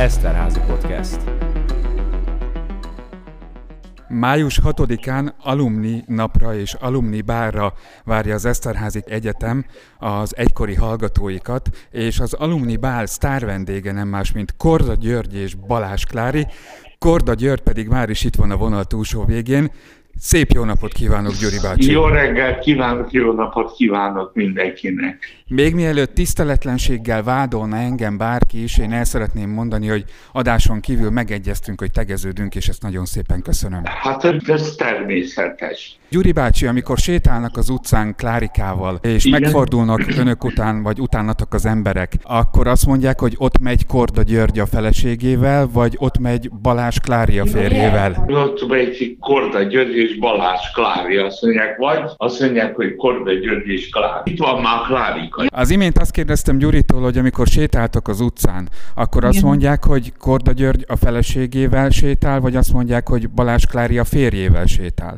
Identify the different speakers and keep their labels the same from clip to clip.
Speaker 1: Eszterházi Podcast.
Speaker 2: Május 6-án alumni napra és alumni bárra várja az Eszterházi Egyetem az egykori hallgatóikat, és az alumni bál sztár vendége nem más, mint Korda György és Balázs Klári. Korda György pedig már is itt van a vonal túlsó végén. Szép jó napot kívánok, Gyuri bácsi!
Speaker 3: Jó reggelt kívánok, jó napot kívánok mindenkinek!
Speaker 2: Még mielőtt tiszteletlenséggel vádolna engem bárki is, én el szeretném mondani, hogy adáson kívül megegyeztünk, hogy tegeződünk, és ezt nagyon szépen köszönöm.
Speaker 3: Hát ez természetes.
Speaker 2: Gyuri bácsi, amikor sétálnak az utcán Klárikával, és Igen. megfordulnak önök után, vagy utánatok az emberek, akkor azt mondják, hogy ott megy Korda György a feleségével, vagy ott megy Balázs Klári a férjével?
Speaker 3: Ott megy Korda György és Balázs Klári, azt mondják, vagy azt mondják, hogy Korda György és Klári. Itt van már Klárika.
Speaker 2: Az imént azt kérdeztem Gyuritól, hogy amikor sétáltok az utcán, akkor azt mondják, hogy Korda György a feleségével sétál, vagy azt mondják, hogy Balázs Klári a férjével sétál?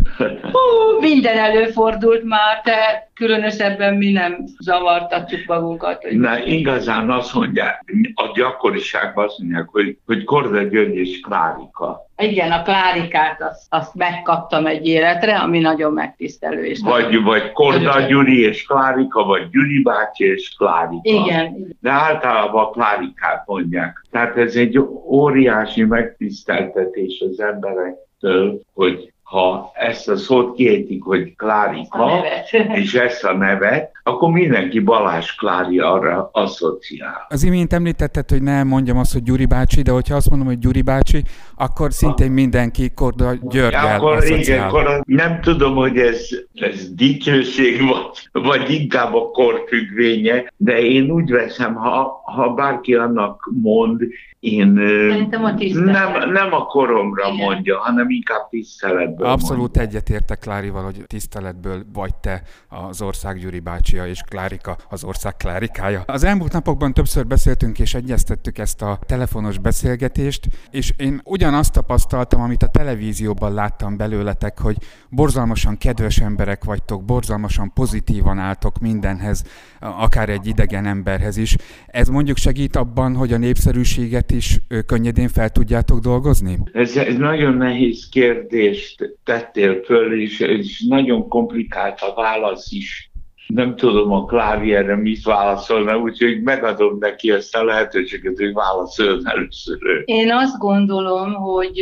Speaker 4: Hú, minden előfordult már, te különösebben mi nem zavartatjuk magunkat.
Speaker 3: Hogy... Na, igazán azt mondják, a gyakoriságban azt mondják, hogy, hogy Korda György és Klárika.
Speaker 4: Igen, a Klárikát azt, azt megkaptam egy életre, ami nagyon megtisztelő. És
Speaker 3: vagy,
Speaker 4: nagyon
Speaker 3: vagy Korda Gyuri és Klárika, vagy Gyuri bácsi és Klárika.
Speaker 4: Igen.
Speaker 3: De általában a Klárikát mondják. Tehát ez egy óriási megtiszteltetés az emberektől, hogy ha ezt a szót kiejtik, hogy Klárika, és ezt a nevet, akkor mindenki Balázs Klári arra asszociál.
Speaker 2: Az imént említetted, hogy nem mondjam azt, hogy Gyuri bácsi, de hogyha azt mondom, hogy Gyuri bácsi, akkor szintén mindenki Korda Györgyel ja,
Speaker 3: akkor igen, akkor nem tudom, hogy ez, ez dicsőség, vagy, vagy inkább a korfüggvénye, de én úgy veszem, ha, ha bárki annak mond, én nem, nem a koromra Igen. mondja, hanem inkább tiszteletből
Speaker 2: Abszolút
Speaker 3: mondja.
Speaker 2: egyetértek Klárival, hogy tiszteletből vagy te az ország Gyuri bácsia, és Klárika az ország Klárikája. Az elmúlt napokban többször beszéltünk és egyeztettük ezt a telefonos beszélgetést, és én ugyanazt tapasztaltam, amit a televízióban láttam belőletek, hogy borzalmasan kedves emberek vagytok, borzalmasan pozitívan álltok mindenhez, akár egy idegen emberhez is. Ez mondjuk segít abban, hogy a népszerűséget is könnyedén fel tudjátok dolgozni?
Speaker 3: Ez egy nagyon nehéz kérdést tettél föl, és, és nagyon komplikált a válasz is. Nem tudom a Klári erre mit válaszolna, úgyhogy megadom neki ezt a lehetőséget, hogy válaszoljon először.
Speaker 4: Én azt gondolom, hogy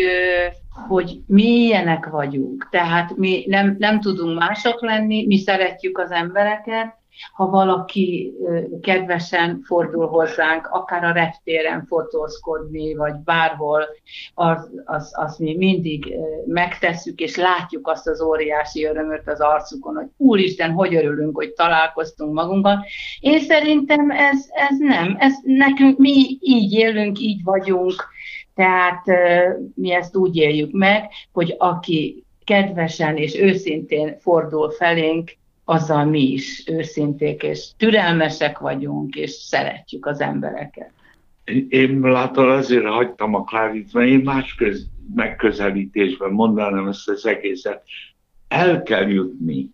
Speaker 4: hogy mi ilyenek vagyunk. Tehát mi nem, nem tudunk mások lenni, mi szeretjük az embereket, ha valaki kedvesen fordul hozzánk, akár a reptéren fotózkodni, vagy bárhol, az, az, az mi mindig megtesszük, és látjuk azt az óriási örömöt az arcukon, hogy úristen, hogy örülünk, hogy találkoztunk magunkkal. Én szerintem ez, ez nem, ez nekünk mi így élünk, így vagyunk, tehát mi ezt úgy éljük meg, hogy aki kedvesen és őszintén fordul felénk, azzal mi is őszinték és türelmesek vagyunk, és szeretjük az embereket.
Speaker 3: Én látod, azért hagytam a Klárit, mert én más köz, megközelítésben mondanám ezt az egészet. El kell jutni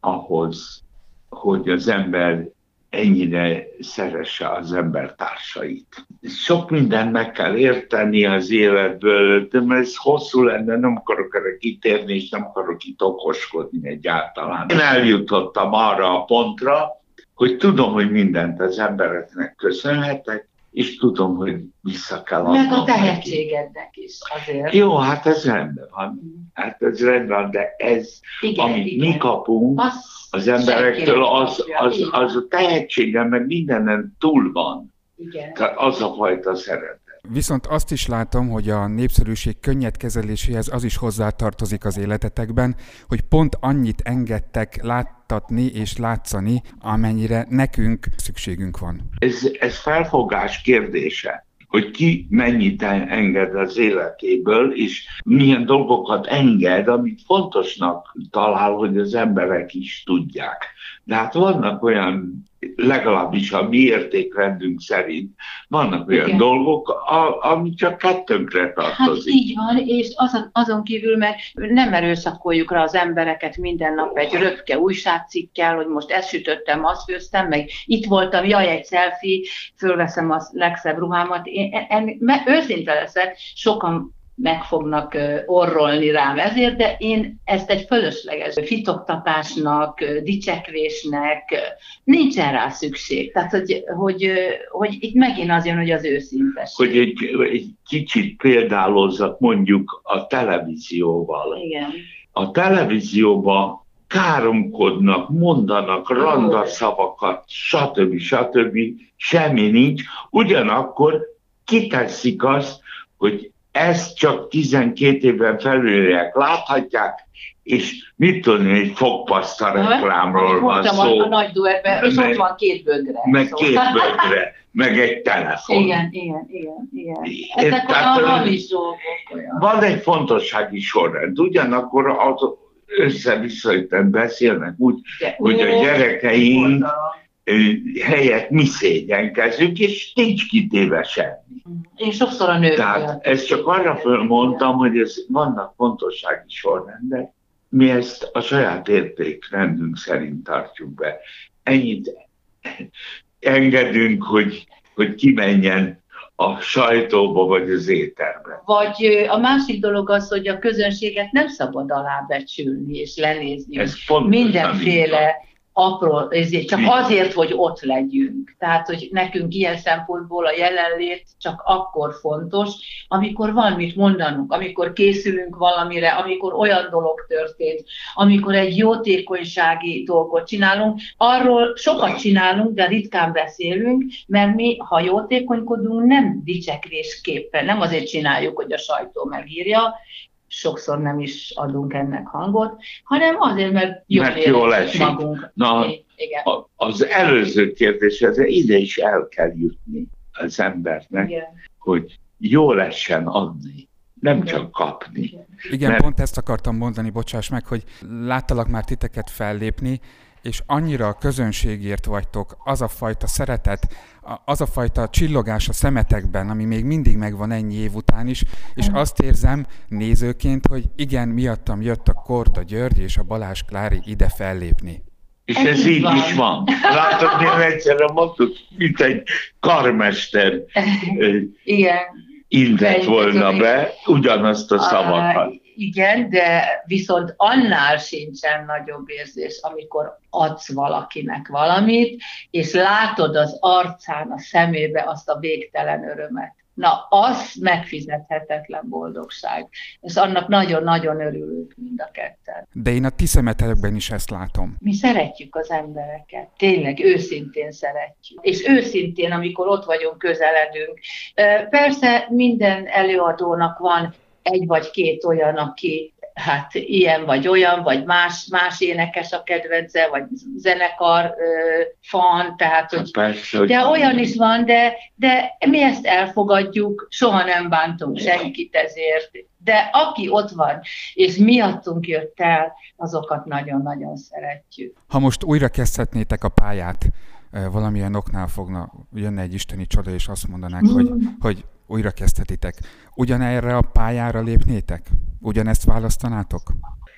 Speaker 3: ahhoz, hogy az ember ennyire szeresse az embertársait. Sok mindent meg kell érteni az életből, de ez hosszú lenne, nem akarok erre kitérni, és nem akarok itt okoskodni egyáltalán. Én eljutottam arra a pontra, hogy tudom, hogy mindent az embereknek köszönhetek, és tudom, hogy vissza kell adnom.
Speaker 4: Meg a tehetségednek is azért.
Speaker 3: Jó, hát ez rendben van. Hát ez rendben van, de ez, igen, amit igen. mi kapunk az, az emberektől, az, az, az a tehetségem, meg mindenen túl van. Igen. Tehát az a fajta szeretet.
Speaker 2: Viszont azt is látom, hogy a népszerűség könnyed kezeléséhez az is hozzátartozik az életetekben, hogy pont annyit engedtek láttatni és látszani, amennyire nekünk szükségünk van.
Speaker 3: Ez, ez felfogás kérdése hogy ki mennyit enged az életéből, és milyen dolgokat enged, amit fontosnak talál, hogy az emberek is tudják. De hát vannak olyan legalábbis a mi értékrendünk szerint vannak olyan Igen. dolgok, a, ami csak kettőnkre tartozik.
Speaker 4: Hát így van, és azon, azon kívül meg nem erőszakoljuk rá az embereket minden nap egy röpke újságcikkel, hogy most ezt sütöttem, azt főztem, meg itt voltam, jaj, egy selfie, fölveszem a legszebb ruhámat. Én, en, en, őszinte leszek, sokan meg fognak orrolni rám ezért, de én ezt egy fölösleges fitoktatásnak, dicsekvésnek nincsen rá szükség. Tehát, hogy, hogy, hogy itt megint az jön, hogy az őszintesség.
Speaker 3: Hogy egy, egy kicsit példálozzak mondjuk a televízióval.
Speaker 4: Igen.
Speaker 3: A televízióban káromkodnak, mondanak randaszavakat, stb. stb. Semmi nincs. Ugyanakkor kiteszik azt, hogy ezt csak 12 éven felüliek láthatják, és mit tudom, egy fogpaszta reklámról van szó.
Speaker 4: a, nagy duetben, és ott van két bögre.
Speaker 3: Meg szó. két bögre, meg egy telefon.
Speaker 4: Igen, igen, igen. igen. Ezek Tehát, a hamis dolgok olyan.
Speaker 3: Van egy fontossági sorrend, ugyanakkor az össze-vissza beszélnek úgy, De, hogy a gyerekeink helyett mi szégyenkezünk, és nincs kitéve semmi.
Speaker 4: Én sokszor a nők
Speaker 3: Tehát ezt csak arra fölmondtam, hogy ez vannak fontossági sorrendek, mi ezt a saját értékrendünk szerint tartjuk be. Ennyit engedünk, hogy, hogy kimenjen a sajtóba vagy az éterbe.
Speaker 4: Vagy a másik dolog az, hogy a közönséget nem szabad alábecsülni és lenézni. Ez mindenféle apró, ezért, csak azért, hogy ott legyünk. Tehát, hogy nekünk ilyen szempontból a jelenlét csak akkor fontos, amikor van mit mondanunk, amikor készülünk valamire, amikor olyan dolog történt, amikor egy jótékonysági dolgot csinálunk. Arról sokat csinálunk, de ritkán beszélünk, mert mi, ha jótékonykodunk, nem dicsekrésképpen, nem azért csináljuk, hogy a sajtó megírja, sokszor nem is adunk ennek hangot, hanem azért, mert jól, mert jól esik magunk.
Speaker 3: Na, Igen. az előző kérdésre ide is el kell jutni az embernek, Igen. hogy jó lessen adni nem csak kapni.
Speaker 2: Igen, Igen mert... pont ezt akartam mondani, bocsáss meg, hogy láttalak már titeket fellépni, és annyira a közönségért vagytok, az a fajta szeretet, az a fajta csillogás a szemetekben, ami még mindig megvan ennyi év után is, és azt érzem nézőként, hogy igen, miattam jött a Korda György és a Balázs Klári ide fellépni.
Speaker 3: És ez, ez így van. is van. Látod, mi egyszerre mondtuk, mint egy karmester.
Speaker 4: Igen
Speaker 3: intett volna be ugyanazt a szavakat.
Speaker 4: Igen, de viszont annál sincsen nagyobb érzés, amikor adsz valakinek valamit, és látod az arcán, a szemébe azt a végtelen örömet. Na, az megfizethetetlen boldogság. És annak nagyon-nagyon örülünk mind a ketten.
Speaker 2: De én a ti szemetekben is ezt látom.
Speaker 4: Mi szeretjük az embereket. Tényleg, őszintén szeretjük. És őszintén, amikor ott vagyunk, közeledünk. Persze minden előadónak van egy vagy két olyan, aki hát ilyen vagy olyan, vagy más, más énekes a kedvence, vagy zenekar fan, tehát hogy,
Speaker 3: Persze, hogy
Speaker 4: de olyan is van, de, de mi ezt elfogadjuk, soha nem bántunk senkit ezért, de aki ott van, és miattunk jött el, azokat nagyon-nagyon szeretjük.
Speaker 2: Ha most újra kezdhetnétek a pályát, valamilyen oknál fogna jönne egy isteni csoda, és azt mondanák, mm. hogy, hogy újra kezdhetitek. Ugyanerre a pályára lépnétek? Ugyanezt választanátok?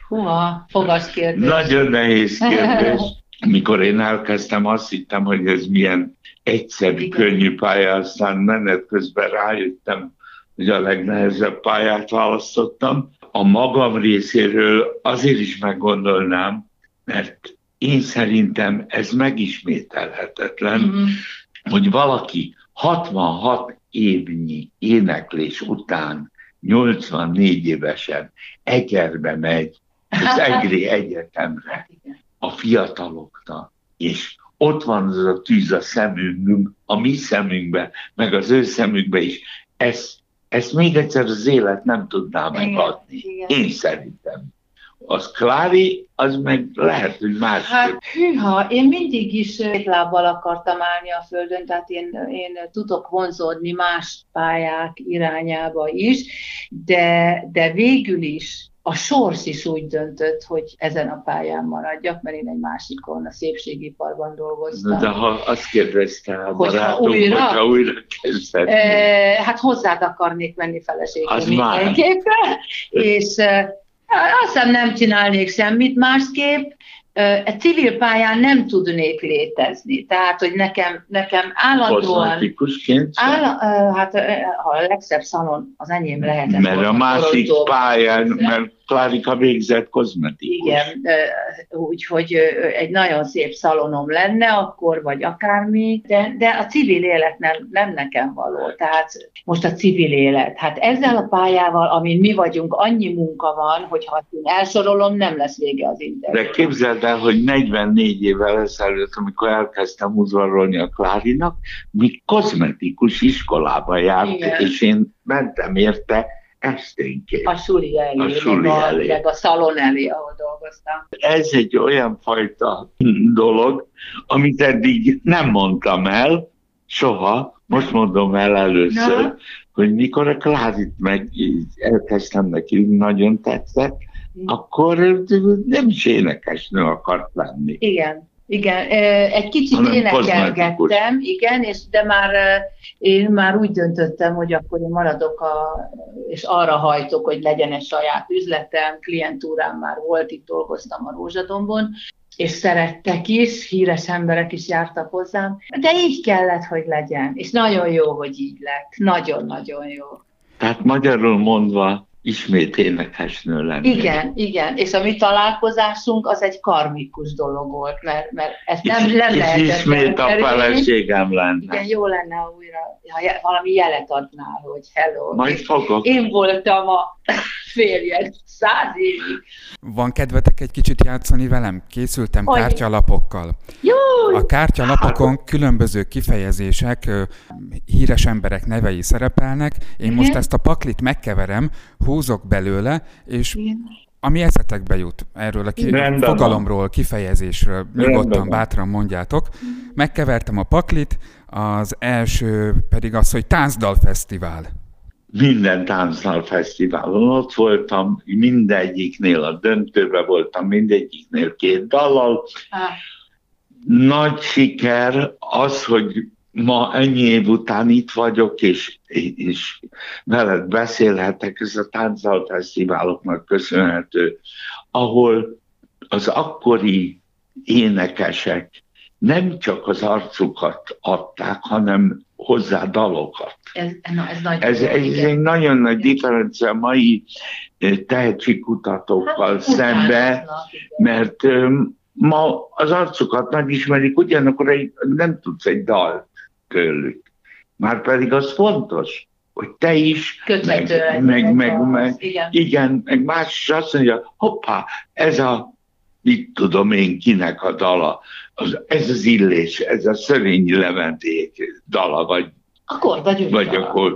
Speaker 4: Húha, fogas kérdés.
Speaker 3: Nagyon nehéz kérdés. Mikor én elkezdtem, azt hittem, hogy ez milyen egyszerű, Igen. könnyű pálya, aztán menet közben rájöttem, hogy a legnehezebb pályát választottam. A magam részéről azért is meggondolnám, mert én szerintem ez megismételhetetlen, mm-hmm. hogy valaki 66 évnyi éneklés után 84 évesen Egerbe megy az Egri Egyetemre a fiataloknak, és ott van az a tűz a szemünkben, a mi szemünkben, meg az ő szemükben is. Ezt, ezt még egyszer az élet nem tudná megadni. Én szerintem az Klári, az meg lehet, hogy más.
Speaker 4: Hát hűha, én mindig is egy lábbal akartam állni a földön, tehát én, én tudok vonzódni más pályák irányába is, de, de végül is a sors is úgy döntött, hogy ezen a pályán maradjak, mert én egy másikon, a szépségiparban dolgoztam.
Speaker 3: De ha azt kérdezte a
Speaker 4: Hogyha
Speaker 3: barátom,
Speaker 4: újra?
Speaker 3: hogyha újra kezdett.
Speaker 4: E, hát hozzád akarnék menni feleségül
Speaker 3: Az már.
Speaker 4: mindenképpen, és e, azt hiszem nem csinálnék semmit másképp, e, civil pályán nem tudnék létezni. Tehát, hogy nekem, nekem állandóan... Áll, hát ha a legszebb szalon az enyém lehetett.
Speaker 3: Mert a másik pályán, mert Klárika végzett kozmetikus.
Speaker 4: Igen, úgyhogy egy nagyon szép szalonom lenne akkor, vagy akármi, de, de a civil élet nem, nem nekem való. Tehát most a civil élet. Hát ezzel a pályával, amin mi vagyunk, annyi munka van, hogy ha én elsorolom, nem lesz vége az interjú.
Speaker 3: De képzeld el, hogy 44 évvel ezelőtt, amikor elkezdtem udvarolni a Klárinak, mi kozmetikus iskolába járt,
Speaker 4: Igen.
Speaker 3: és én mentem érte esténként.
Speaker 4: A suli elé,
Speaker 3: A suli
Speaker 4: meg, a,
Speaker 3: elé.
Speaker 4: meg a szalon elé, ahol dolgoztam.
Speaker 3: Ez egy olyan fajta dolog, amit eddig nem mondtam el, soha, most mondom el először,
Speaker 4: Na.
Speaker 3: hogy mikor a Klárit meg elkezdtem neki, nagyon tetszett, akkor nem is énekesnő akart lenni.
Speaker 4: Igen, igen, egy kicsit
Speaker 3: Hanem
Speaker 4: énekelgettem, igen, és de már én már úgy döntöttem, hogy akkor én maradok, a, és arra hajtok, hogy legyen egy saját üzletem, klientúrám már volt, itt dolgoztam a Rózsadombon, és szerettek is, híres emberek is jártak hozzám, de így kellett, hogy legyen, és nagyon jó, hogy így lett, nagyon-nagyon jó.
Speaker 3: Tehát magyarul mondva, ismét énekesnő lenni.
Speaker 4: Igen, igen, és a mi találkozásunk az egy karmikus dolog volt, mert, mert ezt nem,
Speaker 3: és,
Speaker 4: nem
Speaker 3: és
Speaker 4: lehetett
Speaker 3: ismét a feleségem lenne.
Speaker 4: Igen, jó lenne, ha újra ha valami jelet adnál, hogy hello.
Speaker 3: Majd fogok.
Speaker 4: Én voltam a férjed száz évig.
Speaker 2: Van kedvetek egy kicsit játszani velem? Készültem
Speaker 4: Hogy?
Speaker 2: kártyalapokkal.
Speaker 4: Jó!
Speaker 2: A kártyalapokon különböző kifejezések, híres emberek nevei szerepelnek. Én
Speaker 4: Igen.
Speaker 2: most ezt a paklit megkeverem, húzok belőle, és ami eszetekbe jut erről a ki-
Speaker 3: Rendben van.
Speaker 2: fogalomról, kifejezésről, nyugodtan, bátran mondjátok. Megkevertem a paklit, az első pedig az, hogy Táncdal Fesztivál.
Speaker 3: Minden táncnál fesztiválon ott voltam, mindegyiknél a döntőbe voltam, mindegyiknél két dallal. Nagy siker az, hogy ma ennyi év után itt vagyok, és, és veled beszélhetek, ez a táncdal fesztiváloknak köszönhető, ahol az akkori énekesek nem csak az arcukat adták, hanem hozzá dalokat.
Speaker 4: ez, na, ez nagyon
Speaker 3: Ez, ez
Speaker 4: igen.
Speaker 3: egy nagyon nagy differencia a mai eh, tehetségkutatókkal
Speaker 4: Hát,
Speaker 3: szembe, mert ma az arcukat megismerik, ugyanakkor egy, nem tudsz egy dalt tőlük. Már pedig az fontos, hogy te is,
Speaker 4: Köthető
Speaker 3: meg, meg, meg, meg,
Speaker 4: Igen.
Speaker 3: igen, meg más is azt mondja, hoppá, ez a, mit tudom én, kinek a dala, az, ez az illés, ez a Szörényi Leventék dala, vagy,
Speaker 4: A Korda Gyuri
Speaker 3: vagy
Speaker 4: dala.
Speaker 3: akkor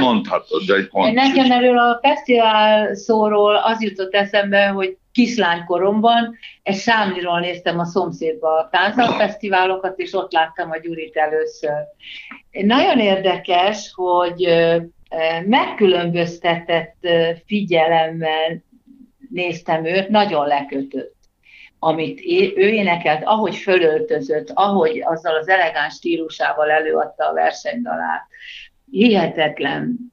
Speaker 3: mondhatod, hogy pont.
Speaker 4: Nekem erről a fesztivál szóról az jutott eszembe, hogy kislánykoromban egy Sámliról néztem a szomszédba a táncfesztiválokat, és ott láttam a Gyurit először. Nagyon érdekes, hogy megkülönböztetett figyelemmel néztem őt, nagyon lekötött amit ő énekelt, ahogy fölöltözött, ahogy azzal az elegáns stílusával előadta a versenydalát. Hihetetlen,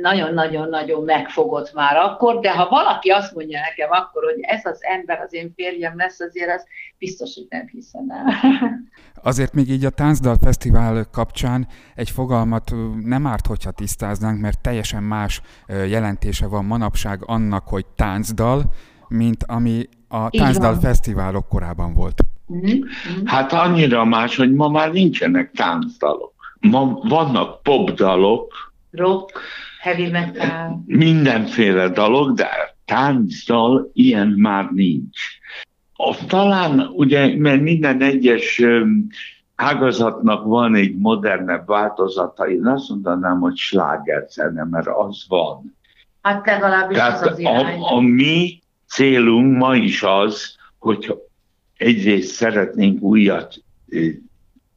Speaker 4: nagyon-nagyon-nagyon megfogott már akkor, de ha valaki azt mondja nekem akkor, hogy ez az ember az én férjem lesz, azért az biztos, hogy nem hiszem el.
Speaker 2: Azért még így a Táncdal Fesztivál kapcsán egy fogalmat nem árt, hogyha tisztáznánk, mert teljesen más jelentése van manapság annak, hogy táncdal, mint ami a Táncdal. Fesztiválok korában volt.
Speaker 4: Mhm, mhm.
Speaker 3: Hát annyira más, hogy ma már nincsenek táncdalok. Ma vannak popdalok,
Speaker 4: Rock, heavy metal.
Speaker 3: mindenféle dalok, de táncdal ilyen már nincs. A, talán ugye, mert minden egyes ágazatnak van egy modernebb változata, én azt mondanám, hogy slágerzene, mert az van.
Speaker 4: Hát legalábbis az
Speaker 3: Tehát
Speaker 4: az irány.
Speaker 3: a, a mi célunk ma is az, hogy egyrészt szeretnénk újat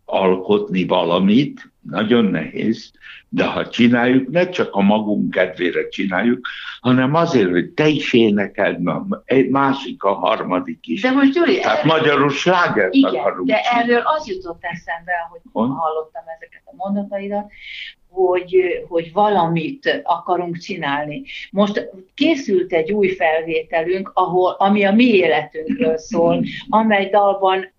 Speaker 3: alkotni valamit, nagyon nehéz, de ha csináljuk, ne csak a magunk kedvére csináljuk, hanem azért, hogy te is énekeld, egy másik, a harmadik is.
Speaker 4: De most Gyuri,
Speaker 3: Tehát magyarul slágert
Speaker 4: igen,
Speaker 3: akarunk.
Speaker 4: de erről az jutott eszembe, hogy hallottam ezeket a mondataidat, hogy, hogy valamit akarunk csinálni. Most készült egy új felvételünk, ahol, ami a mi életünkről szól, amely dalban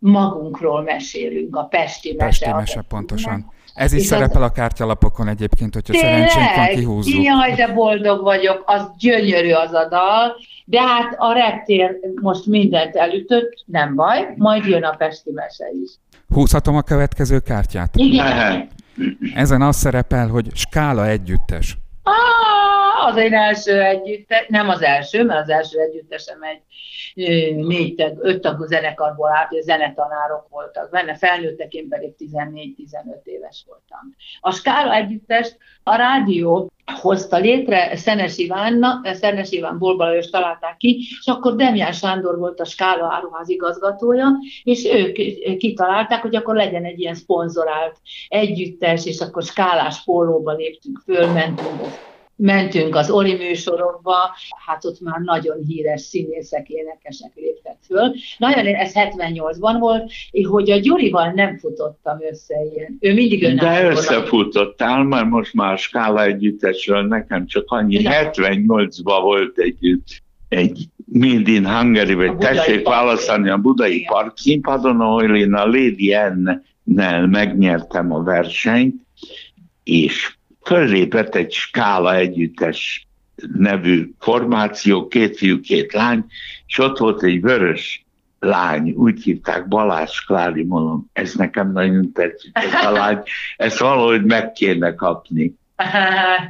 Speaker 4: magunkról mesélünk, a Pesti Mese.
Speaker 2: Pesti mese, pontosan. Ez is szerepel a kártyalapokon egyébként, hogyha szerencsénk van, kihúzzuk.
Speaker 4: Jaj, de boldog vagyok, az gyönyörű az a dal, de hát a reptér most mindent elütött, nem baj, majd jön a Pesti Mese is.
Speaker 2: Húzhatom a következő kártyát?
Speaker 4: Igen.
Speaker 2: Ezen az szerepel, hogy skála együttes.
Speaker 4: Ah, az én első együttes, nem az első, mert az első együttesem egy négy tag, öt tagú zenekarból állt, és zenetanárok voltak benne, felnőttek, én pedig 14-15 éves voltam. A Skála együttest a rádió hozta létre, Szenes Iván, Szenes Iván Bolbalajos találták ki, és akkor Demján Sándor volt a Skála áruház igazgatója, és ők kitalálták, hogy akkor legyen egy ilyen szponzorált együttes, és akkor skálás pólóba léptünk föl, mentünk az Ori műsorokba, hát ott már nagyon híres színészek, énekesek léptek föl. Nagyon, ez 78-ban volt, hogy a Gyurival nem futottam össze ilyen. Ő mindig
Speaker 3: De
Speaker 4: önállóan-
Speaker 3: összefutottál, mert most már skála együttesről nekem csak annyi.
Speaker 4: Igen.
Speaker 3: 78-ban volt egy, egy Made in Hungary, vagy tessék
Speaker 4: Park.
Speaker 3: választani a Budai
Speaker 4: Igen.
Speaker 3: Park színpadon, ahol én a Lady Anne-nel megnyertem a versenyt, és föllépett egy skála együttes nevű formáció, két fiú, két lány, és ott volt egy vörös lány, úgy hívták Balázs Klári, mondom, ez nekem nagyon tetszik, ez a lány, ezt valahogy meg kéne kapni.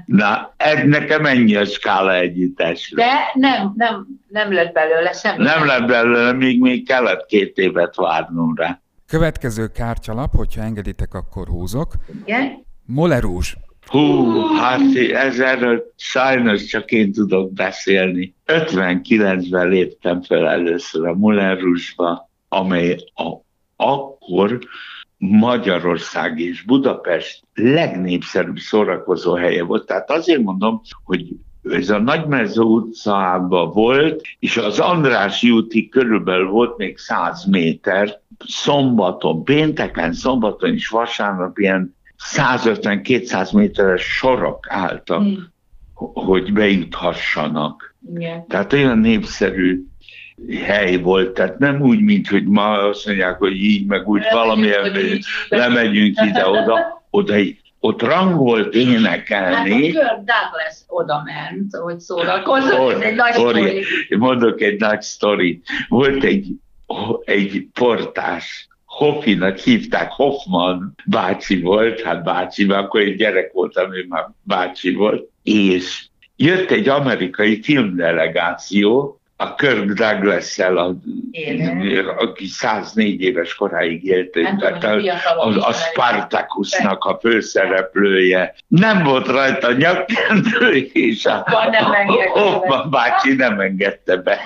Speaker 3: Na, ez nekem ennyi a skála együttesről.
Speaker 4: De nem, nem, nem lett belőle semmi.
Speaker 3: Nem lett belőle, még, még kellett két évet várnom rá.
Speaker 2: Következő kártyalap, hogyha engeditek, akkor húzok.
Speaker 4: Igen?
Speaker 2: Molerúzs.
Speaker 3: Hú, hát ez erről sajnos csak én tudok beszélni. 59-ben léptem fel először a Moulin Rouge-ba, amely a, akkor Magyarország és Budapest legnépszerűbb szórakozó helye volt. Tehát azért mondom, hogy ez a Nagymező utcában volt, és az András útig körülbelül volt még 100 méter, szombaton, pénteken, szombaton és vasárnap ilyen 150-200 méteres sorok álltak,
Speaker 4: Hm,
Speaker 3: hogy bejuthassanak.
Speaker 4: Igen.
Speaker 3: Tehát olyan népszerű hely volt, tehát nem úgy, mint hogy ma azt mondják, hogy így, meg úgy valamilyen,
Speaker 4: hogy így-
Speaker 3: lemegyünk ide-oda, oda, ott rang volt
Speaker 4: Hát a
Speaker 3: énekelni,
Speaker 4: Kirk Douglas oda ment, hogy szórakozott,
Speaker 3: Or-
Speaker 4: ez egy nagy
Speaker 3: Ori-
Speaker 4: sztori.
Speaker 3: mondok egy nagy sztorit. Volt egy, egy portás, Hoffinak hívták, Hoffman bácsi volt, hát bácsi, mert akkor egy gyerek voltam, ő már bácsi volt, és jött egy amerikai filmdelegáció, a Kirk douglas a, aki 104 éves koráig élt,
Speaker 4: Nem
Speaker 3: tehát a, a, a. Spartacusnak a főszereplője. Nem volt rajta nyakkendő, és a,
Speaker 4: Hoffman
Speaker 3: bácsi nem engedte be.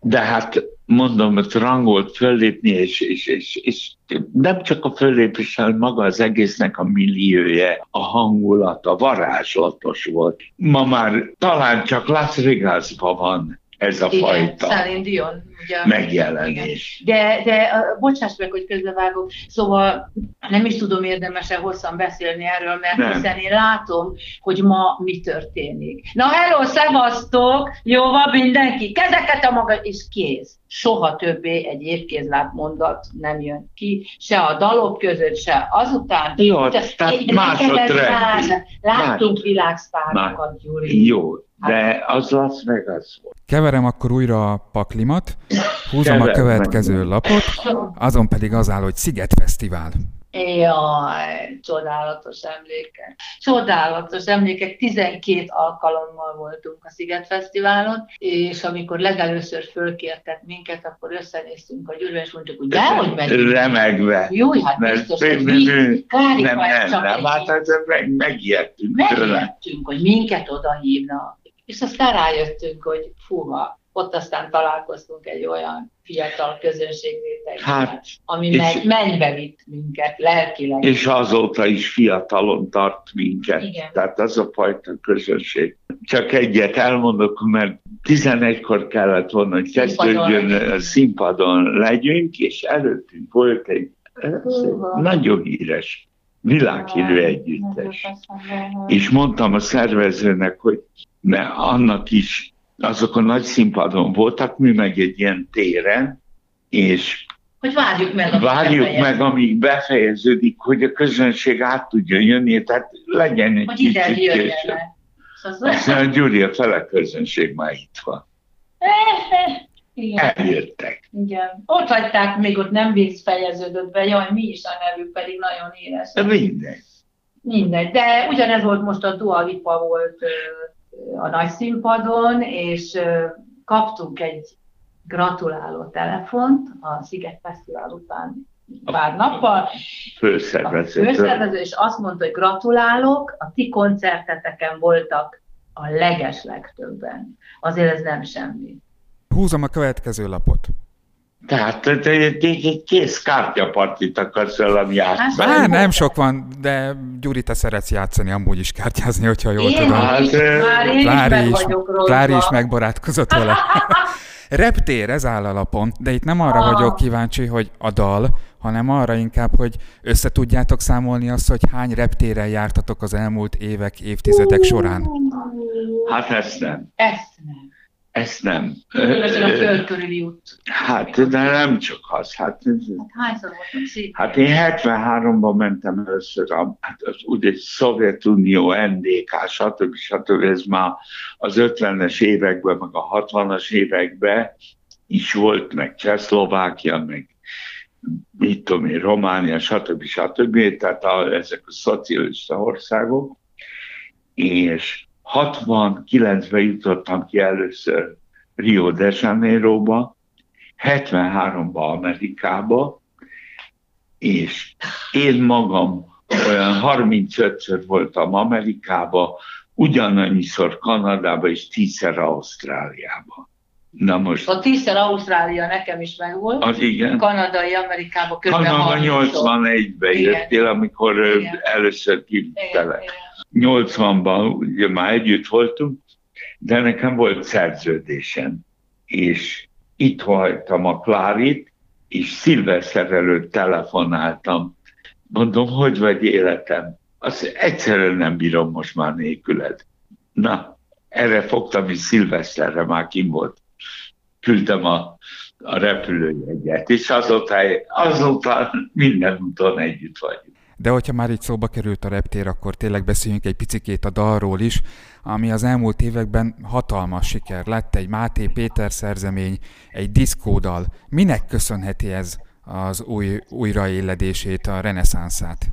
Speaker 3: De hát mondom, hogy rangolt föllépni, és, és, és, és nem csak a föllépés, hanem maga az egésznek a milliója, a hangulata varázslatos volt. Ma már talán csak Las Vegasban van ez a
Speaker 4: Igen,
Speaker 3: fajta
Speaker 4: Celine Dion, ugye?
Speaker 3: megjelenés.
Speaker 4: De, de uh, bocsáss meg, hogy közbevágok, szóval nem is tudom érdemesen hosszan beszélni erről, mert
Speaker 3: Nem.
Speaker 4: hiszen én látom, hogy ma mi történik. Na hello, szevasztok, jó van mindenki, kezeket a maga, és kész. Soha többé egy évkézlát mondat nem jön ki, se a dalok között, se azután.
Speaker 3: Jó,
Speaker 4: Te-
Speaker 3: tehát
Speaker 4: én-
Speaker 3: másod
Speaker 4: neked ez
Speaker 3: trendi.
Speaker 4: más. Láttunk világsztárokat, Gyuri.
Speaker 3: Jó, de az Las Vegas volt.
Speaker 2: Keverem akkor újra a paklimat, húzom a
Speaker 3: Keverd
Speaker 2: következő
Speaker 3: meg.
Speaker 2: lapot, azon pedig az áll, hogy Szigetfesztivál.
Speaker 4: Jaj, csodálatos emlékek. Csodálatos emlékek. 12 alkalommal voltunk a Sziget Fesztiválon, és amikor legelőször fölkértek minket, akkor összenéztünk a gyűlöl, és mondtuk, hogy dehogy megyünk.
Speaker 3: Remegve.
Speaker 4: Jó, hát
Speaker 3: Mert
Speaker 4: biztos, hogy
Speaker 3: mi- nem,
Speaker 4: ez
Speaker 3: nem, nem, hát meg, megijedtünk tőle.
Speaker 4: megjöttünk, hogy minket oda hívnak. És aztán rájöttünk, hogy fúha, ott aztán találkoztunk egy olyan fiatal közönségréteggel, hát, ami meg, mennybe vitt minket lelkileg.
Speaker 3: És azóta is fiatalon tart minket. Igen. Tehát az a fajta közönség. Csak egyet elmondok, mert 11-kor kellett volna, hogy kezdődjön a színpadon legyünk, és előttünk volt egy nagyon híres világhírű együttes. És mondtam a szervezőnek, hogy mert annak is azok a nagy színpadon voltak, mi meg egy ilyen téren, és
Speaker 4: hogy várjuk meg,
Speaker 3: várjuk meg, amíg befejeződik, hogy a közönség át tudjon jönni, tehát legyen egy hogy kicsit később. Szóval Aztán a Gyuri, a fele közönség már itt van. Igen. Eljöttek.
Speaker 4: Igen. Ott hagyták, még ott nem végzfejeződött be, jaj, mi is a nevük pedig nagyon éles.
Speaker 3: De mindegy.
Speaker 4: Mindegy, de ugyanez volt most a Dua Lipa volt a nagy színpadon, és kaptunk egy gratuláló telefont a Sziget Fesztivál után pár nappal.
Speaker 3: Főszervező.
Speaker 4: Főszervező, és azt mondta, hogy gratulálok, a ti koncerteteken voltak a leges legtöbben. Azért ez nem semmi.
Speaker 2: Húzom a következő lapot.
Speaker 3: Tehát egy kész kártyapartit akarsz velem játszani.
Speaker 2: Hát, nem sok van, de Gyuri, te szeretsz játszani, amúgy is kártyázni, hogyha jól én tudom.
Speaker 4: Hát, már én Klári is,
Speaker 2: Klári is megbarátkozott vele. Reptér, ez áll a lapon, de itt nem arra ah. vagyok kíváncsi, hogy a dal, hanem arra inkább, hogy össze tudjátok számolni azt, hogy hány reptéren jártatok az elmúlt évek, évtizedek során.
Speaker 3: Hát ezt nem.
Speaker 4: Ezt nem.
Speaker 3: Ezt nem.
Speaker 4: Ez a földkörüli út.
Speaker 3: Hát, de nem csak az. Hát,
Speaker 4: hát hányszor voltam szép?
Speaker 3: Hát én 73-ban mentem először, a, hát az ugye Szovjetunió, NDK, stb. stb. Ez már az 50-es években, meg a 60-as években is volt, meg Csehszlovákia, meg mit tudom én, Románia, stb. stb. Tehát a, ezek a szocialista országok. És 69-ben jutottam ki először Rio de Janeiroba, 73-ba Amerikába, és én magam olyan 35-ször voltam Amerikába, ugyanannyiszor Kanadába és tízszer Ausztráliába.
Speaker 4: Na most... A tízszer Ausztrália nekem is megvolt.
Speaker 3: Az igen.
Speaker 4: Kanadai, Amerikába közben
Speaker 3: Kanada 81-ben jöttél, amikor igen. először kivitelek. 80-ban ugye már együtt voltunk, de nekem volt szerződésem, és itt hagytam a Klárit, és szilveszter előtt telefonáltam. Mondom, hogy vagy életem? Azt egyszerűen nem bírom most már nélküled. Na, erre fogtam, és szilveszterre már kim volt. Küldtem a, a repülőjegyet, és azóta, azóta minden úton együtt vagyunk.
Speaker 2: De hogyha már így szóba került a reptér, akkor tényleg beszéljünk egy picikét a dalról is, ami az elmúlt években hatalmas siker lett, egy Máté Péter szerzemény, egy diszkódal. Minek köszönheti ez az új, újraéledését, a reneszánszát?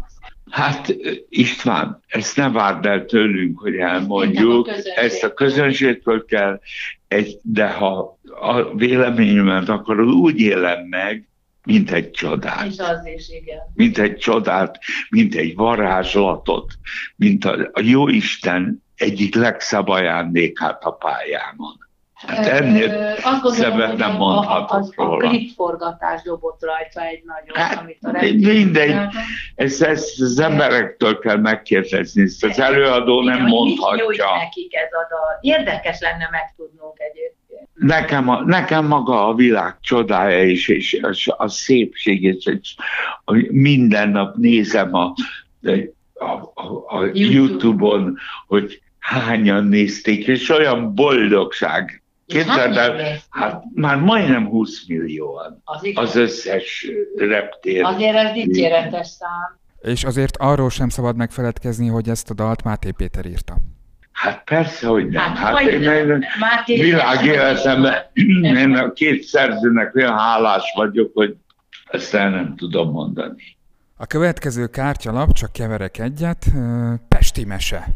Speaker 3: Hát István, ezt ne várd el tőlünk, hogy elmondjuk, a ezt a közönségtől kell, egy, de ha a véleményemet akarod, úgy élem meg, mint egy csodát.
Speaker 4: És az is, igen.
Speaker 3: Mint egy csodát, mint egy varázslatot, mint a, a Jóisten egyik legszebb ajándékát a pályámon. Hát ennél szebbet nem mondhatok
Speaker 4: az, róla. A klipforgatás dobott rajta egy nagyon, hát, amit a
Speaker 3: Mindegy, ezt, ezt az emberektől kell megkérdezni, ezt az előadó nem mondhatja. Mit
Speaker 4: nekik ez a dal? Érdekes lenne megtudnunk egyébként
Speaker 3: nekem, a, nekem maga a világ csodája is, és a, a szépség, és, és minden nap nézem a, a, a, a YouTube-on, hogy hányan nézték, és olyan boldogság. Képzeld el, hát már majdnem 20 millióan az, az összes reptér.
Speaker 4: Azért ez dicséretes szám.
Speaker 2: És azért arról sem szabad megfeledkezni, hogy ezt a dalt Máté Péter írta.
Speaker 3: Hát persze, hogy nem. Hát, hát én, én világéletemben én a két szerzőnek olyan hálás vagyok, hogy ezt el nem tudom mondani.
Speaker 2: A következő kártyalap, csak keverek egyet, Pesti mese.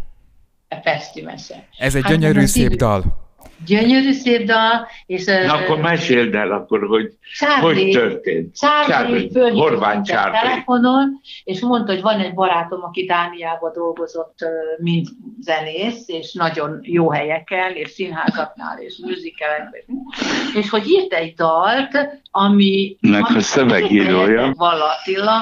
Speaker 4: A Pesti mese.
Speaker 2: Ez egy hát gyönyörű szép dal.
Speaker 4: Gyönyörű szép dal, és...
Speaker 3: Na akkor meséld el akkor, hogy Charlie, hogy történt.
Speaker 4: Charlie, Charlie Horvány Charlie. telefonon, és mondta, hogy van egy barátom, aki Dániában dolgozott, mint zenész, és nagyon jó helyeken, és színházaknál, és műzikelekben, és hogy írt egy dalt, ami...
Speaker 3: Nek a szövegírója.
Speaker 4: Attila,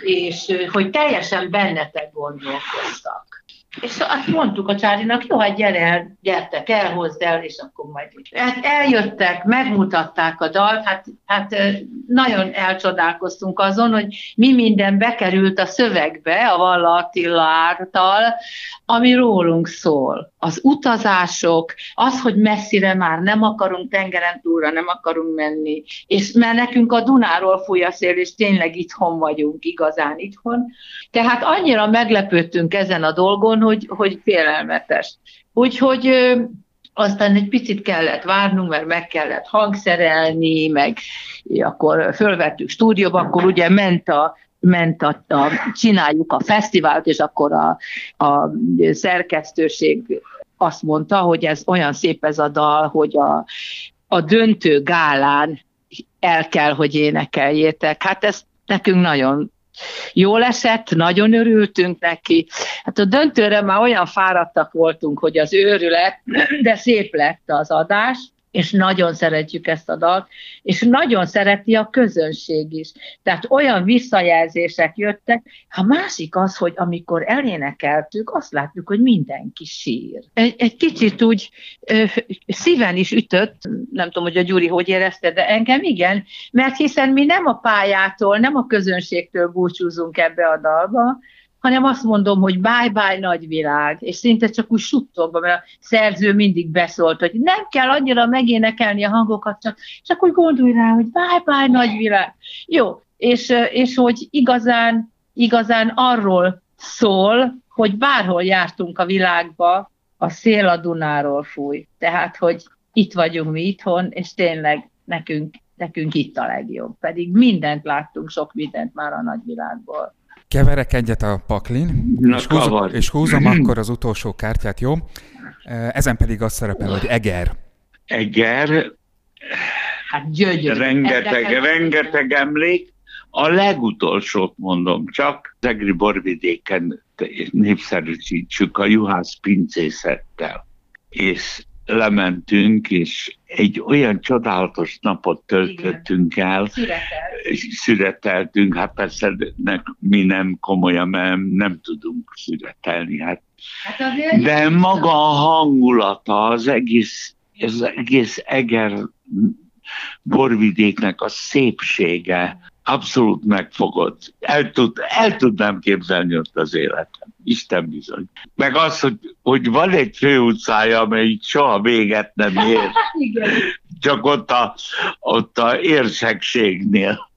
Speaker 4: és hogy teljesen bennetek gondolkoztak. És azt mondtuk a Csárinak, jó, hát gyere el, gyertek el, hozd el, és akkor majd. Hát eljöttek, megmutatták a dalt, hát, hát nagyon elcsodálkoztunk azon, hogy mi minden bekerült a szövegbe, a Valla Attila által, ami rólunk szól. Az utazások, az, hogy messzire már nem akarunk tengeren túlra, nem akarunk menni, és mert nekünk a Dunáról fúj a szél, és tényleg itthon vagyunk, igazán itthon. Tehát annyira meglepődtünk ezen a dolgon, hogy, hogy félelmetes. Úgyhogy aztán egy picit kellett várnunk, mert meg kellett hangszerelni, meg akkor fölvettük stúdióba, akkor ugye ment a, ment a, a, csináljuk a fesztivált, és akkor a, a szerkesztőség azt mondta, hogy ez olyan szép ez a dal, hogy a, a döntő gálán el kell, hogy énekeljétek. Hát ez nekünk nagyon Jól esett, nagyon örültünk neki. Hát a döntőre már olyan fáradtak voltunk, hogy az őrület, de szép lett az adás, és nagyon szeretjük ezt a dalt, és nagyon szereti a közönség is. Tehát olyan visszajelzések jöttek. A másik az, hogy amikor elénekeltük, azt látjuk, hogy mindenki sír. Egy, egy kicsit úgy ö, szíven is ütött, nem tudom, hogy a Gyuri hogy érezte, de engem igen, mert hiszen mi nem a pályától, nem a közönségtől búcsúzunk ebbe a dalba, hanem azt mondom, hogy bye-bye nagyvilág, és szinte csak úgy suttogva, mert a szerző mindig beszólt, hogy nem kell annyira megénekelni a hangokat, csak, csak úgy gondolj rá, hogy bye-bye nagyvilág. Jó, és, és hogy igazán, igazán arról szól, hogy bárhol jártunk a világba, a szél a Dunáról fúj. Tehát, hogy itt vagyunk mi itthon, és tényleg nekünk, nekünk itt a legjobb. Pedig mindent láttunk, sok mindent már a nagyvilágból.
Speaker 2: Keverek egyet a paklin, Na, és, húzom, és húzom akkor az utolsó kártyát, jó? Ezen pedig azt szerepel, hogy Eger.
Speaker 3: Eger,
Speaker 4: hát gyönyörű.
Speaker 3: Rengeteg, rengeteg emlék. A legutolsót mondom, csak az Egri borvidéken népszerűsítsük a juhász pincészettel. És lementünk, és egy olyan csodálatos napot töltöttünk Igen. el. Szüretel. Szüreteltünk, hát persze ne, mi nem komolyan, mert nem tudunk szüretelni. Hát. Hát De maga a hangulata, az egész, az egész Eger borvidéknek a szépsége, abszolút megfogott. El, tud, el tudnám képzelni ott az életem. Isten bizony. Meg az, hogy, hogy van egy főutcája, amelyik soha véget nem ér. Csak ott a, ott a érsekségnél.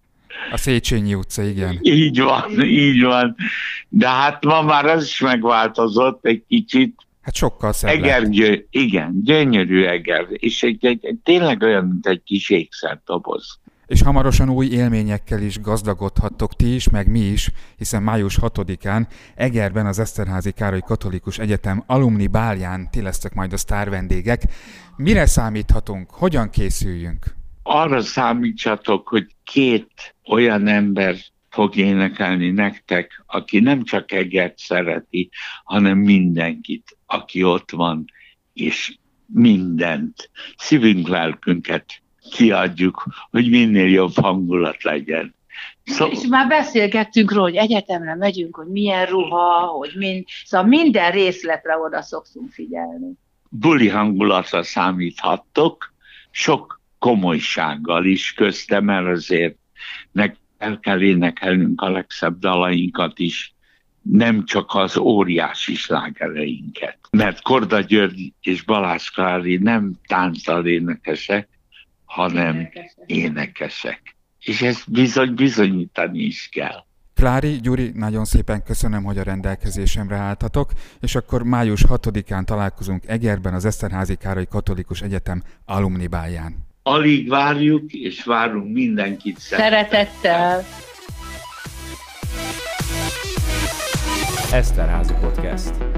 Speaker 2: A Széchenyi utca, igen.
Speaker 3: Így van, így van. De hát ma már az is megváltozott egy kicsit.
Speaker 2: Hát sokkal szebb
Speaker 3: Eger, gyö, igen, gyönyörű eger. És egy, egy, egy, tényleg olyan, mint egy kis ékszerdoboz
Speaker 2: és hamarosan új élményekkel is gazdagodhattok ti is, meg mi is, hiszen május 6-án Egerben az Eszterházi Károly Katolikus Egyetem alumni bálján ti lesztek majd a sztár vendégek. Mire számíthatunk? Hogyan készüljünk?
Speaker 3: Arra számítsatok, hogy két olyan ember fog énekelni nektek, aki nem csak Egert szereti, hanem mindenkit, aki ott van, és mindent, szívünk, lelkünket kiadjuk, hogy minél jobb hangulat legyen.
Speaker 4: Szó... És már beszélgettünk róla, hogy egyetemre megyünk, hogy milyen ruha, hogy mind, szóval minden részletre oda szokszunk figyelni.
Speaker 3: Buli hangulatra számíthattok, sok komolysággal is köztem, mert azért el kell énekelnünk a legszebb dalainkat is, nem csak az óriási slágereinket. Mert Korda György és Balázs Klári nem táncdal énekesek, hanem énekesek. énekesek. És ezt bizony bizonyítani is kell.
Speaker 2: Klári, Gyuri, nagyon szépen köszönöm, hogy a rendelkezésemre álltatok, és akkor május 6-án találkozunk Egerben az Eszterházi Károly Katolikus Egyetem alumnibáján.
Speaker 3: Alig várjuk, és várunk mindenkit
Speaker 4: szeretettel.
Speaker 1: Eszterházi Podcast.